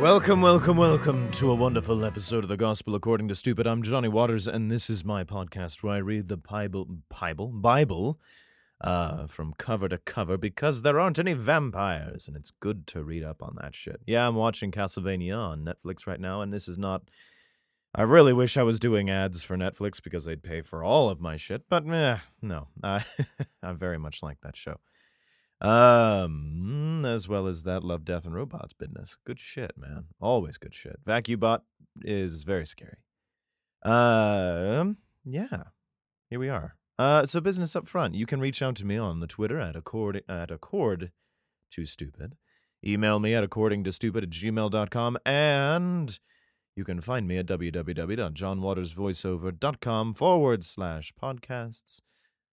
Welcome, welcome, welcome to a wonderful episode of the Gospel According to Stupid. I'm Johnny Waters, and this is my podcast where I read the Bible, Bible, Bible, uh, from cover to cover because there aren't any vampires, and it's good to read up on that shit. Yeah, I'm watching Castlevania on Netflix right now, and this is not. I really wish I was doing ads for Netflix because they'd pay for all of my shit, but eh, no, I, I very much like that show. Um, as well as that Love, Death, and Robots business. Good shit, man. Always good shit. VacuBot is very scary. Um, yeah, here we are. Uh, so business up front. You can reach out to me on the Twitter at accord at accord to stupid. Email me at according to stupid at gmail.com and you can find me at www.johnwatersvoiceover.com forward slash podcasts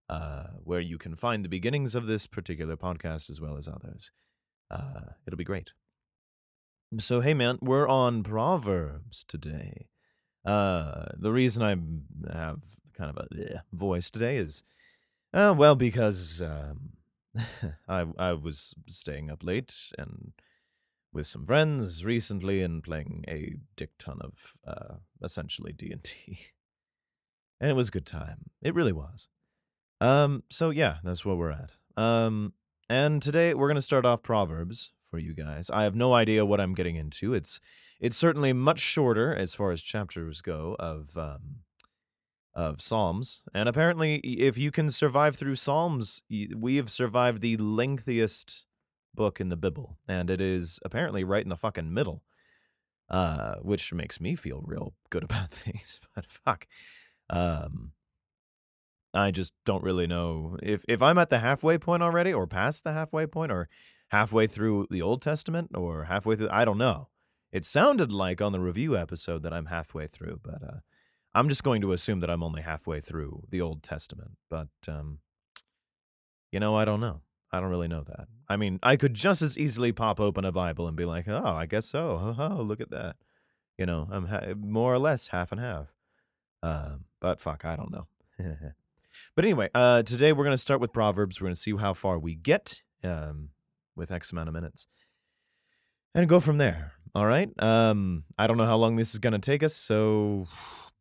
uh, where you can find the beginnings of this particular podcast as well as others. Uh, it'll be great. So, hey, man, we're on Proverbs today. Uh, the reason I have kind of a bleh voice today is, uh, well, because um, I I was staying up late and with some friends recently and playing a dick ton of uh, essentially D and T, and it was a good time. It really was. Um, so yeah, that's where we're at. Um, and today we're gonna start off Proverbs for you guys. I have no idea what I'm getting into. It's it's certainly much shorter as far as chapters go of um, of Psalms, and apparently, if you can survive through Psalms, we have survived the lengthiest book in the Bible, and it is apparently right in the fucking middle, uh, which makes me feel real good about things. But fuck, um, I just don't really know if if I'm at the halfway point already, or past the halfway point, or halfway through the Old Testament, or halfway through. I don't know. It sounded like on the review episode that I'm halfway through, but uh, I'm just going to assume that I'm only halfway through the Old Testament. But um, you know, I don't know. I don't really know that. I mean, I could just as easily pop open a Bible and be like, "Oh, I guess so." Oh, look at that. You know, I'm ha- more or less half and half. Um, but fuck, I don't know. But anyway, uh, today we're going to start with Proverbs. We're going to see how far we get um, with X amount of minutes and go from there. All right. Um, I don't know how long this is going to take us, so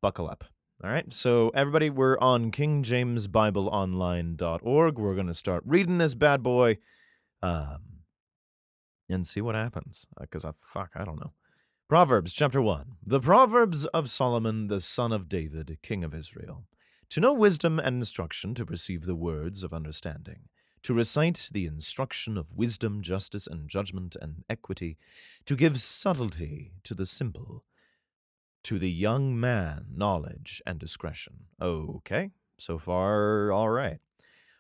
buckle up. All right. So, everybody, we're on kingjamesbibleonline.org. We're going to start reading this bad boy um, and see what happens. Because, uh, fuck, I don't know. Proverbs chapter 1. The Proverbs of Solomon, the son of David, king of Israel to know wisdom and instruction, to perceive the words of understanding, to recite the instruction of wisdom, justice, and judgment and equity, to give subtlety to the simple, to the young man knowledge and discretion. Okay, so far, all right.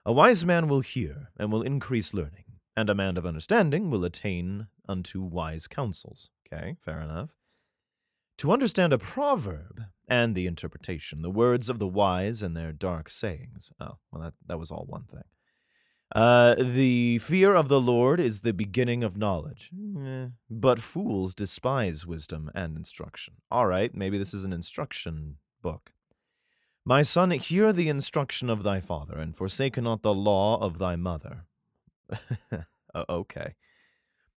A wise man will hear and will increase learning, and a man of understanding will attain unto wise counsels. Okay, fair enough. To understand a proverb and the interpretation, the words of the wise and their dark sayings. Oh, well, that, that was all one thing. Uh, the fear of the Lord is the beginning of knowledge, eh, but fools despise wisdom and instruction. All right, maybe this is an instruction book. My son, hear the instruction of thy father, and forsake not the law of thy mother. okay.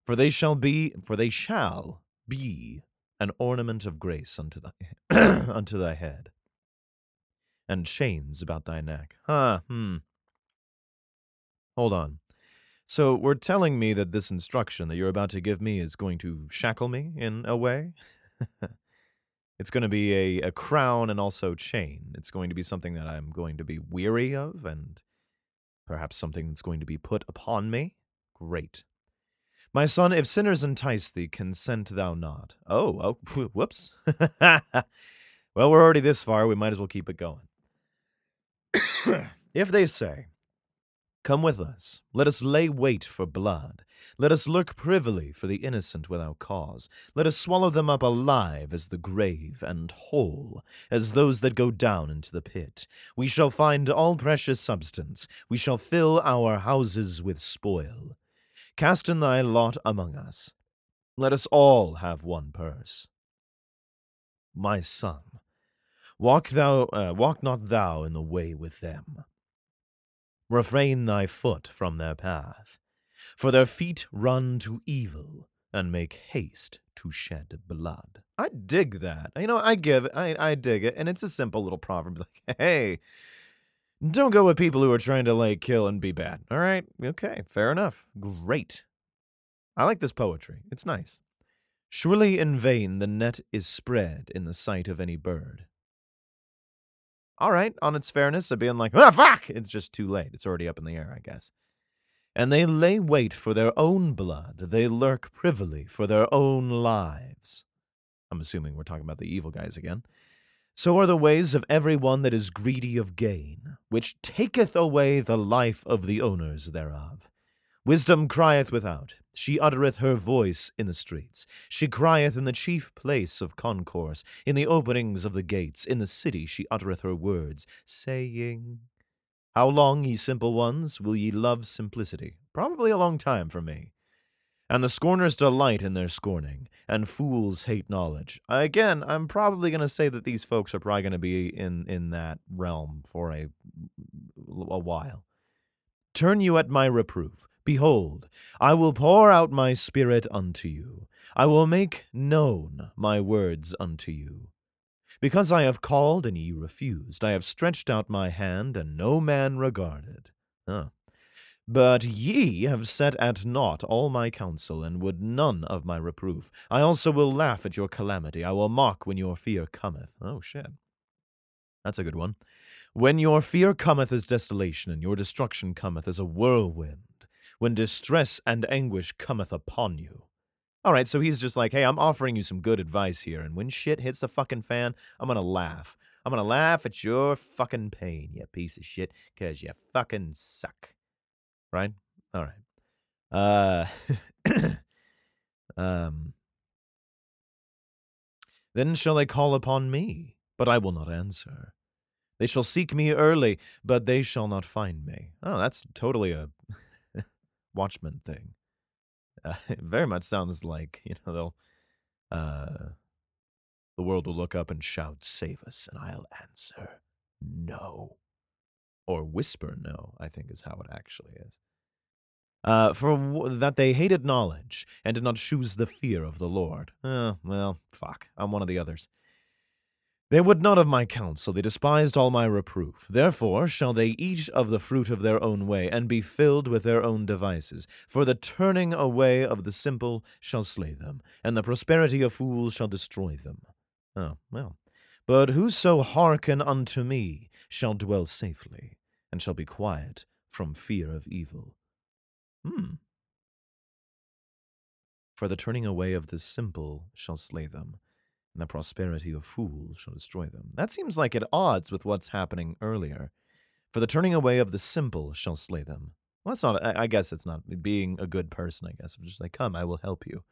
For they shall be, for they shall be an ornament of grace unto thy unto thy head, and chains about thy neck. Huh, hmm. Hold on. So we're telling me that this instruction that you're about to give me is going to shackle me in a way? it's going to be a, a crown and also chain. It's going to be something that I'm going to be weary of and perhaps something that's going to be put upon me? Great. My son, if sinners entice thee, consent thou not. Oh, oh, whoops. well, we're already this far. We might as well keep it going. if they say, Come with us, let us lay wait for blood. Let us lurk privily for the innocent without cause. Let us swallow them up alive as the grave, and whole as those that go down into the pit. We shall find all precious substance. We shall fill our houses with spoil. Cast in thy lot among us. Let us all have one purse. My son, walk thou uh, walk not thou in the way with them. Refrain thy foot from their path, for their feet run to evil, and make haste to shed blood. I dig that. You know, I give I, I dig it, and it's a simple little proverb like, hey, don't go with people who are trying to like kill and be bad. All right, okay, fair enough. Great. I like this poetry. It's nice. Surely in vain the net is spread in the sight of any bird. All right, on its fairness of being like, ah, fuck! It's just too late. It's already up in the air, I guess and they lay wait for their own blood. They lurk privily for their own lives. I'm assuming we're talking about the evil guys again. So are the ways of every one that is greedy of gain, which taketh away the life of the owners thereof. Wisdom crieth without, she uttereth her voice in the streets. She crieth in the chief place of concourse, in the openings of the gates, in the city she uttereth her words, saying, how long, ye simple ones, will ye love simplicity? Probably a long time for me. And the scorners delight in their scorning, and fools hate knowledge. Again, I'm probably going to say that these folks are probably going to be in, in that realm for a, a while. Turn you at my reproof. Behold, I will pour out my spirit unto you. I will make known my words unto you. Because I have called and ye refused, I have stretched out my hand, and no man regarded. Ah. But ye have set at naught all my counsel, and would none of my reproof. I also will laugh at your calamity. I will mock when your fear cometh. Oh, shit. That's a good one. When your fear cometh as desolation, and your destruction cometh as a whirlwind, when distress and anguish cometh upon you. All right, so he's just like, hey, I'm offering you some good advice here, and when shit hits the fucking fan, I'm gonna laugh. I'm gonna laugh at your fucking pain, you piece of shit, because you fucking suck. Right? All right. Uh, um, then shall they call upon me, but I will not answer. They shall seek me early, but they shall not find me. Oh, that's totally a Watchmen thing. Uh, it very much sounds like you know they'll uh, the world will look up and shout, "Save us!" and I'll answer, "No," or whisper, "No." I think is how it actually is. Uh, for w- that they hated knowledge and did not choose the fear of the Lord. Uh, well, fuck. I'm one of the others. They would not of my counsel, they despised all my reproof. Therefore shall they eat of the fruit of their own way, and be filled with their own devices. For the turning away of the simple shall slay them, and the prosperity of fools shall destroy them. Oh, well. But whoso hearken unto me shall dwell safely, and shall be quiet from fear of evil. Hmm. For the turning away of the simple shall slay them, and the prosperity of fools shall destroy them. That seems like at odds with what's happening earlier. For the turning away of the simple shall slay them. Well, that's not, I guess it's not being a good person, I guess. I'm just like, come, I will help you.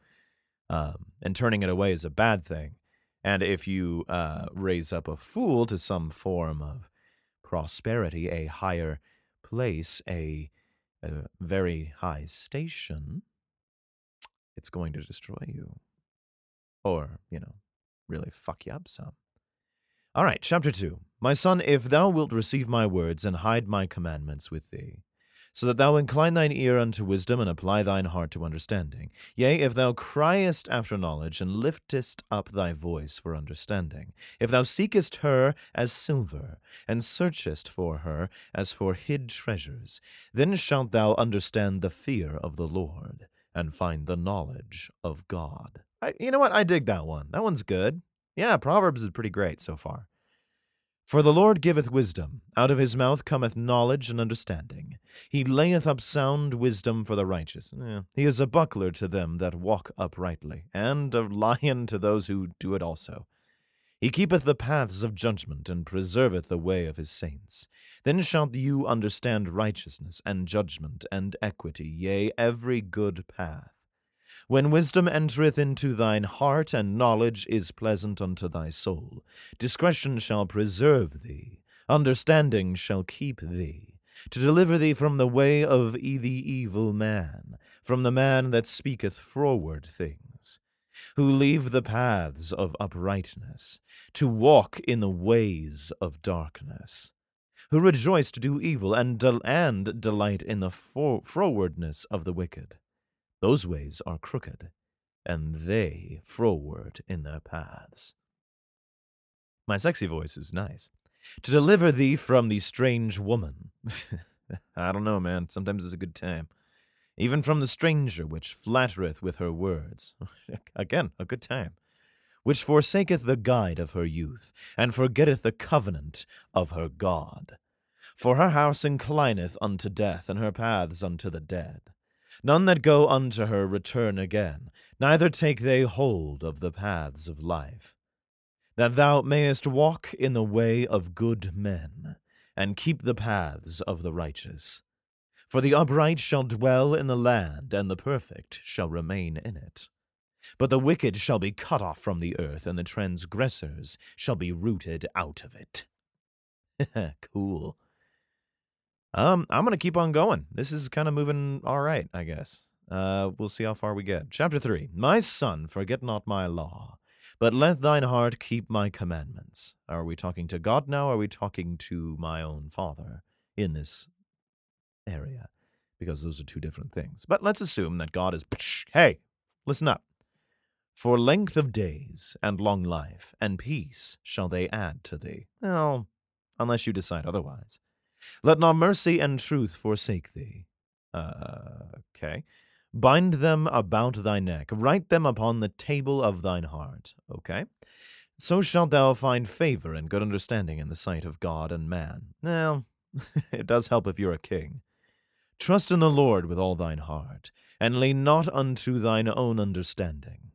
Um, and turning it away is a bad thing. And if you uh, raise up a fool to some form of prosperity, a higher place, a, a very high station, it's going to destroy you. Or, you know, really fuck you up some. All right, chapter 2. My son, if thou wilt receive my words and hide my commandments with thee, so that thou incline thine ear unto wisdom and apply thine heart to understanding. Yea, if thou criest after knowledge and liftest up thy voice for understanding, if thou seekest her as silver and searchest for her as for hid treasures, then shalt thou understand the fear of the Lord and find the knowledge of God. I, you know what? I dig that one. That one's good. Yeah, Proverbs is pretty great so far. For the Lord giveth wisdom, out of his mouth cometh knowledge and understanding. He layeth up sound wisdom for the righteous. He is a buckler to them that walk uprightly, and a lion to those who do it also. He keepeth the paths of judgment, and preserveth the way of his saints. Then shalt you understand righteousness, and judgment, and equity, yea, every good path. When wisdom entereth into thine heart, and knowledge is pleasant unto thy soul, discretion shall preserve thee, understanding shall keep thee, to deliver thee from the way of the evil man, from the man that speaketh froward things who leave the paths of uprightness, to walk in the ways of darkness, who rejoice to do evil and, del- and delight in the for- frowardness of the wicked. Those ways are crooked. and they froward in their paths. My sexy voice is nice. To deliver thee from the strange woman. I don't know, man. Sometimes it's a good time. Even from the stranger which flattereth with her words. Again, a good time. Which forsaketh the guide of her youth, and forgetteth the covenant of her God. For her house inclineth unto death, and her paths unto the dead. None that go unto her return again, neither take they hold of the paths of life. That thou mayest walk in the way of good men, and keep the paths of the righteous. For the upright shall dwell in the land, and the perfect shall remain in it. But the wicked shall be cut off from the earth, and the transgressors shall be rooted out of it. cool. Um, I'm gonna keep on going. This is kind of moving all right, I guess. Uh, we'll see how far we get. Chapter three. My son, forget not my law, but let thine heart keep my commandments. Are we talking to God now? Are we talking to my own father in this area? Because those are two different things. But let's assume that God is. Hey, listen up. For length of days and long life and peace shall they add to thee. Well, unless you decide otherwise. Let not mercy and truth forsake thee. Uh, okay. Bind them about thy neck, write them upon the table of thine heart. Okay. So shalt thou find favor and good understanding in the sight of God and man. Well, it does help if you're a king. Trust in the Lord with all thine heart, and lean not unto thine own understanding.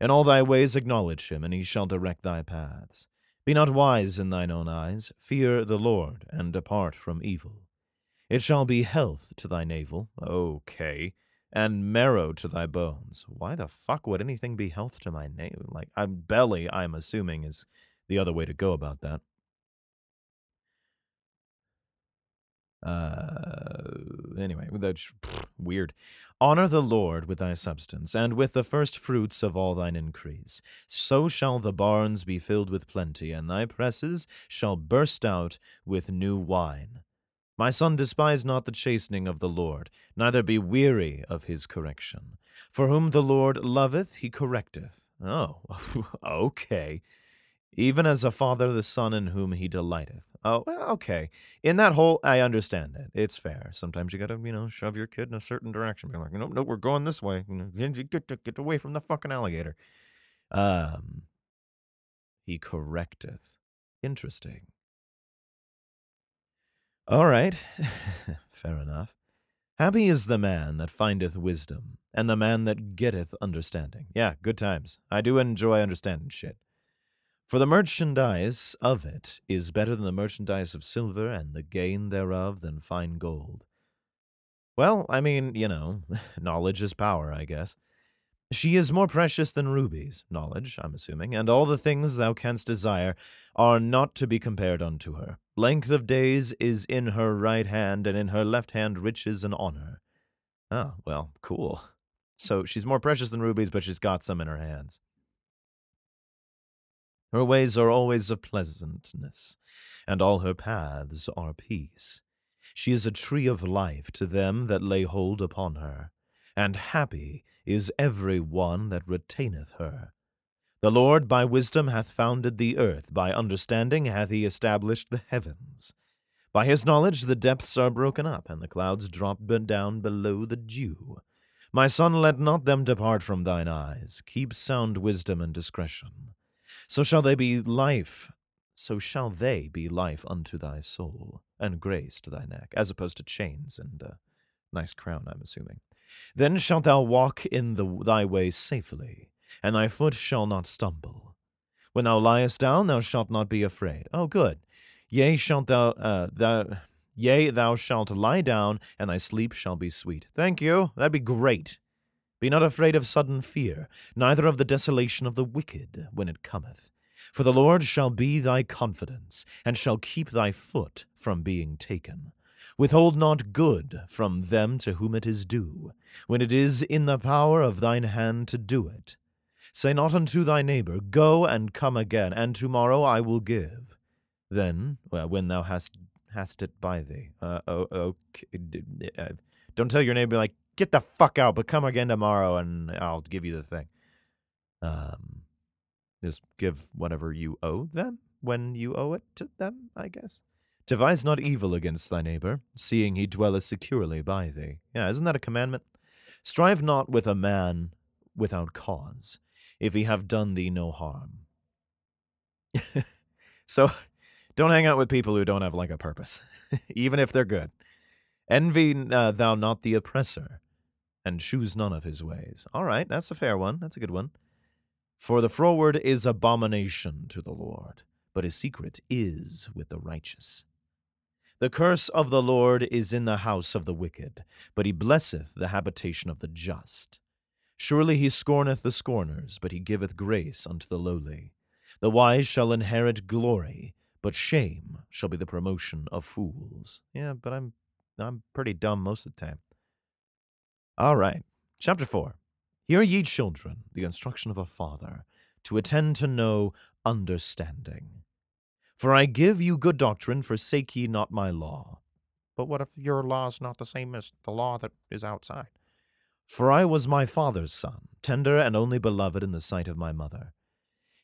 In all thy ways acknowledge him, and he shall direct thy paths. Be not wise in thine own eyes. Fear the Lord, and depart from evil. It shall be health to thy navel, okay, and marrow to thy bones. Why the fuck would anything be health to my navel? Like, I'm belly, I'm assuming, is the other way to go about that. Uh, anyway, that's weird. Honor the Lord with thy substance, and with the first fruits of all thine increase. So shall the barns be filled with plenty, and thy presses shall burst out with new wine. My son, despise not the chastening of the Lord, neither be weary of his correction. For whom the Lord loveth, he correcteth. Oh, okay even as a father the son in whom he delighteth. Oh, okay. In that whole, I understand it. It's fair. Sometimes you gotta, you know, shove your kid in a certain direction. Be like, no, no, we're going this way. Get, get, get away from the fucking alligator. Um, he correcteth. Interesting. All right. fair enough. Happy is the man that findeth wisdom, and the man that getteth understanding. Yeah, good times. I do enjoy understanding shit. For the merchandise of it is better than the merchandise of silver, and the gain thereof than fine gold. Well, I mean, you know, knowledge is power, I guess. She is more precious than rubies, knowledge, I'm assuming, and all the things thou canst desire are not to be compared unto her. Length of days is in her right hand, and in her left hand riches and honor. Oh, well, cool. So she's more precious than rubies, but she's got some in her hands. Her ways are always of pleasantness, and all her paths are peace. She is a tree of life to them that lay hold upon her, and happy is every one that retaineth her. The Lord by wisdom hath founded the earth, by understanding hath he established the heavens. By his knowledge the depths are broken up, and the clouds drop down below the dew. My son, let not them depart from thine eyes. Keep sound wisdom and discretion. So shall they be life, so shall they be life unto thy soul, and grace to thy neck, as opposed to chains and a nice crown, I'm assuming. Then shalt thou walk in the, thy way safely, and thy foot shall not stumble. When thou liest down, thou shalt not be afraid. Oh, good. Yea, shalt thou, uh, thou, yea, thou shalt lie down, and thy sleep shall be sweet. Thank you. That'd be great. Be not afraid of sudden fear, neither of the desolation of the wicked when it cometh. For the Lord shall be thy confidence, and shall keep thy foot from being taken. Withhold not good from them to whom it is due, when it is in the power of thine hand to do it. Say not unto thy neighbor, Go and come again, and tomorrow I will give. Then, well, when thou hast hast it by thee, uh, oh, okay, uh, don't tell your neighbor like, get the fuck out, but come again tomorrow and I'll give you the thing. Um, just give whatever you owe them when you owe it to them, I guess. Devise not evil against thy neighbor, seeing he dwelleth securely by thee. Yeah, isn't that a commandment? Strive not with a man without cause, if he have done thee no harm. so, don't hang out with people who don't have like a purpose, even if they're good. Envy uh, thou not the oppressor, and choose none of his ways. All right, that's a fair one. That's a good one. For the froward is abomination to the Lord, but his secret is with the righteous. The curse of the Lord is in the house of the wicked, but he blesseth the habitation of the just. Surely he scorneth the scorners, but he giveth grace unto the lowly. The wise shall inherit glory, but shame shall be the promotion of fools. Yeah, but I'm I'm pretty dumb most of the time. All right. Chapter 4. Hear ye children the instruction of a father, to attend to know understanding. For I give you good doctrine, forsake ye not my law. But what if your law is not the same as the law that is outside? For I was my father's son, tender and only beloved in the sight of my mother.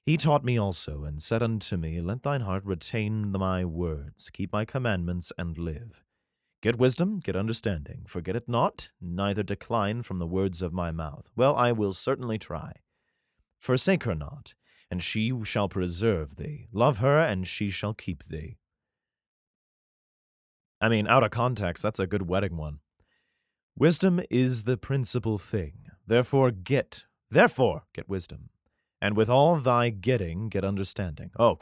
He taught me also, and said unto me, Let thine heart retain my words, keep my commandments, and live. Get wisdom, get understanding, forget it not, neither decline from the words of my mouth. Well, I will certainly try. Forsake her not, and she shall preserve thee. Love her, and she shall keep thee. I mean, out of context, that's a good wedding one. Wisdom is the principal thing. Therefore, get, therefore, get wisdom. And with all thy getting, get understanding. Oh,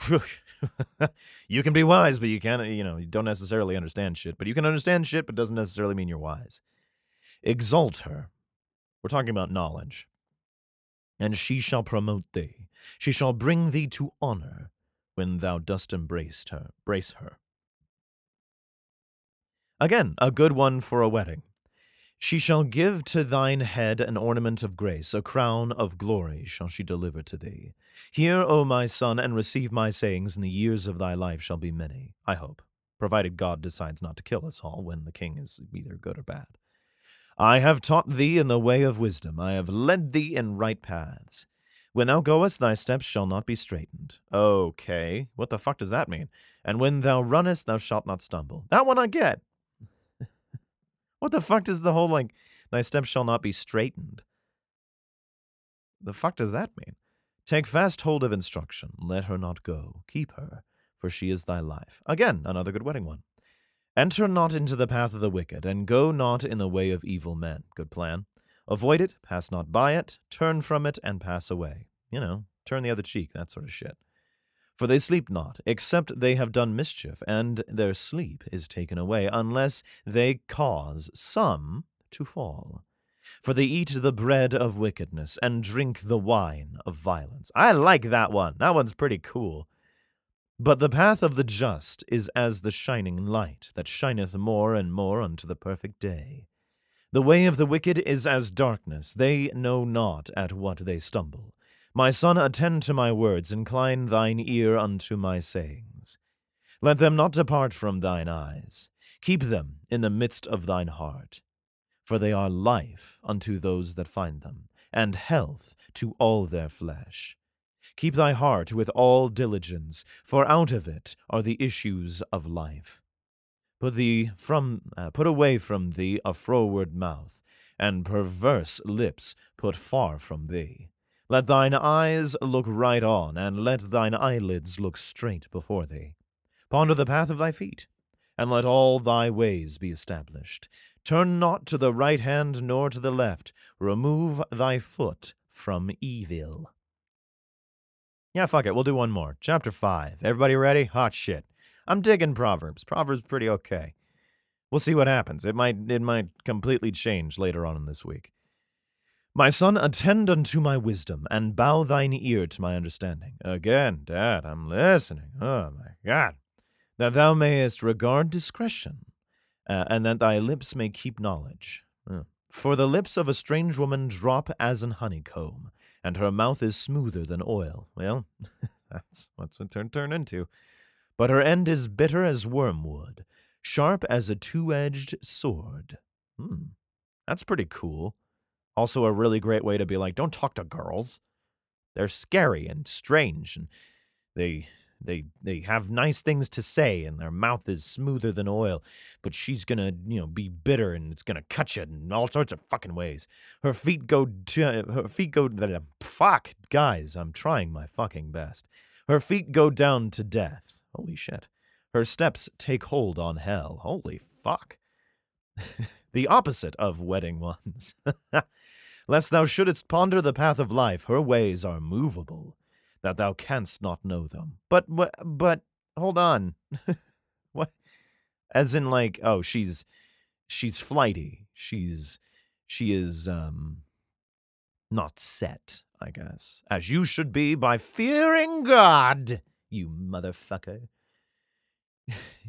you can be wise, but you can't, you know, you don't necessarily understand shit. But you can understand shit, but doesn't necessarily mean you're wise. Exalt her. We're talking about knowledge. And she shall promote thee. She shall bring thee to honor when thou dost embrace her. Brace her. Again, a good one for a wedding. She shall give to thine head an ornament of grace, a crown of glory shall she deliver to thee. Hear, O my son, and receive my sayings, and the years of thy life shall be many, I hope, provided God decides not to kill us all when the king is either good or bad. I have taught thee in the way of wisdom, I have led thee in right paths. When thou goest, thy steps shall not be straitened. Okay, what the fuck does that mean? And when thou runnest, thou shalt not stumble. That one I get. What the fuck does the whole like thy steps shall not be straightened? The fuck does that mean? Take fast hold of instruction, let her not go, keep her, for she is thy life. Again, another good wedding one. Enter not into the path of the wicked, and go not in the way of evil men. Good plan. Avoid it, pass not by it, turn from it, and pass away. You know, turn the other cheek, that sort of shit. For they sleep not, except they have done mischief, and their sleep is taken away, unless they cause some to fall. For they eat the bread of wickedness, and drink the wine of violence. I like that one. That one's pretty cool. But the path of the just is as the shining light, that shineth more and more unto the perfect day. The way of the wicked is as darkness, they know not at what they stumble. My son, attend to my words, incline thine ear unto my sayings. Let them not depart from thine eyes. Keep them in the midst of thine heart. For they are life unto those that find them, and health to all their flesh. Keep thy heart with all diligence, for out of it are the issues of life. Put thee from uh, put away from thee a froward mouth, and perverse lips put far from thee. Let thine eyes look right on, and let thine eyelids look straight before thee. Ponder the path of thy feet, and let all thy ways be established. Turn not to the right hand nor to the left. Remove thy foot from evil. Yeah, fuck it. We'll do one more. Chapter 5. Everybody ready? Hot shit. I'm digging Proverbs. Proverbs pretty okay. We'll see what happens. It might it might completely change later on in this week. My son, attend unto my wisdom, and bow thine ear to my understanding. Again, Dad, I'm listening. Oh my God. That thou mayest regard discretion, uh, and that thy lips may keep knowledge. Uh, for the lips of a strange woman drop as an honeycomb, and her mouth is smoother than oil. Well, that's what's it turn, turn into. But her end is bitter as wormwood, sharp as a two edged sword. Hmm, that's pretty cool. Also, a really great way to be like, don't talk to girls. They're scary and strange, and they they they have nice things to say, and their mouth is smoother than oil. But she's gonna, you know, be bitter, and it's gonna cut you in all sorts of fucking ways. Her feet go to her feet go. Fuck, guys, I'm trying my fucking best. Her feet go down to death. Holy shit. Her steps take hold on hell. Holy fuck. the opposite of wedding ones. Lest thou shouldest ponder the path of life, her ways are movable that thou canst not know them. But but but hold on. what? As in like, oh, she's she's flighty. She's she is um not set, I guess. As you should be by fearing God, you motherfucker.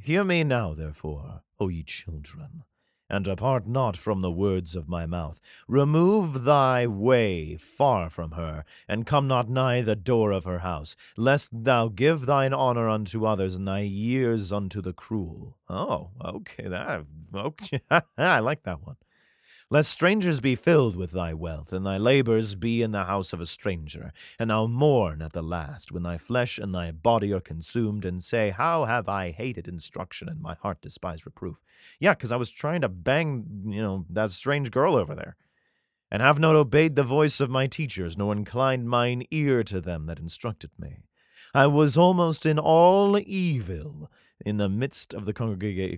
Hear me now, therefore, O ye children and depart not from the words of my mouth. Remove thy way far from her, and come not nigh the door of her house, lest thou give thine honor unto others, and thy years unto the cruel. Oh, okay, that okay. I like that one lest strangers be filled with thy wealth, and thy labors be in the house of a stranger, and thou mourn at the last, when thy flesh and thy body are consumed, and say, How have I hated instruction, and my heart despised reproof? Yeah, because I was trying to bang, you know, that strange girl over there, and have not obeyed the voice of my teachers, nor inclined mine ear to them that instructed me. I was almost in all evil in the midst of the congregation.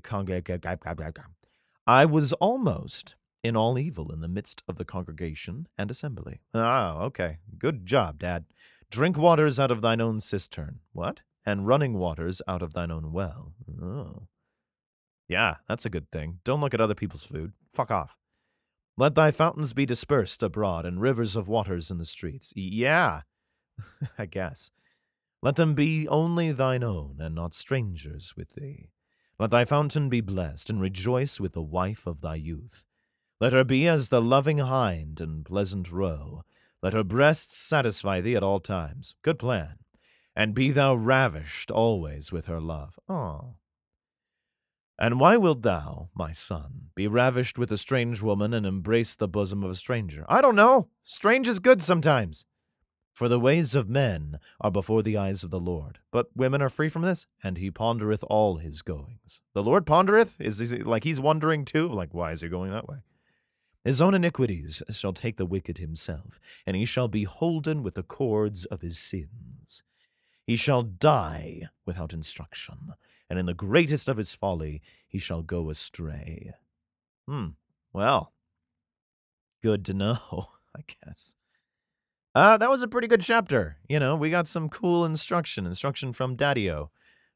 I was almost in all evil in the midst of the congregation and assembly. Ah, okay. Good job, Dad. Drink waters out of thine own cistern. What? And running waters out of thine own well. Oh. Yeah, that's a good thing. Don't look at other people's food. Fuck off. Let thy fountains be dispersed abroad, and rivers of waters in the streets. Yeah, I guess. Let them be only thine own, and not strangers with thee. Let thy fountain be blessed, and rejoice with the wife of thy youth. Let her be as the loving hind and pleasant roe. Let her breasts satisfy thee at all times. Good plan. And be thou ravished always with her love. Ah. And why wilt thou, my son, be ravished with a strange woman and embrace the bosom of a stranger? I don't know. Strange is good sometimes. For the ways of men are before the eyes of the Lord, but women are free from this, and he pondereth all his goings. The Lord pondereth? Is he like he's wondering too? Like, why is he going that way? His own iniquities shall take the wicked himself, and he shall be holden with the cords of his sins. He shall die without instruction, and in the greatest of his folly he shall go astray. Hmm, well, good to know, I guess. Uh, that was a pretty good chapter. You know, we got some cool instruction, instruction from Daddio,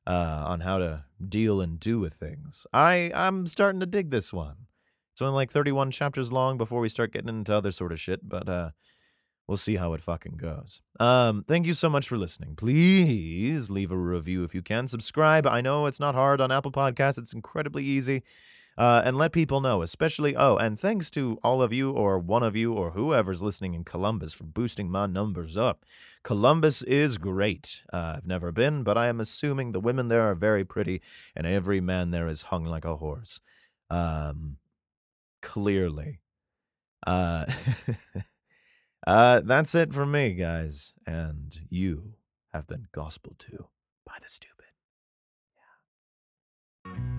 uh, on how to deal and do with things. I, I'm starting to dig this one. It's only like 31 chapters long before we start getting into other sort of shit, but uh, we'll see how it fucking goes. Um, thank you so much for listening. Please leave a review if you can. Subscribe. I know it's not hard on Apple Podcasts, it's incredibly easy. Uh, and let people know, especially, oh, and thanks to all of you or one of you or whoever's listening in Columbus for boosting my numbers up. Columbus is great. Uh, I've never been, but I am assuming the women there are very pretty and every man there is hung like a horse. Um, clearly. Uh, uh, that's it for me, guys. And you have been gospel to by the stupid. Yeah.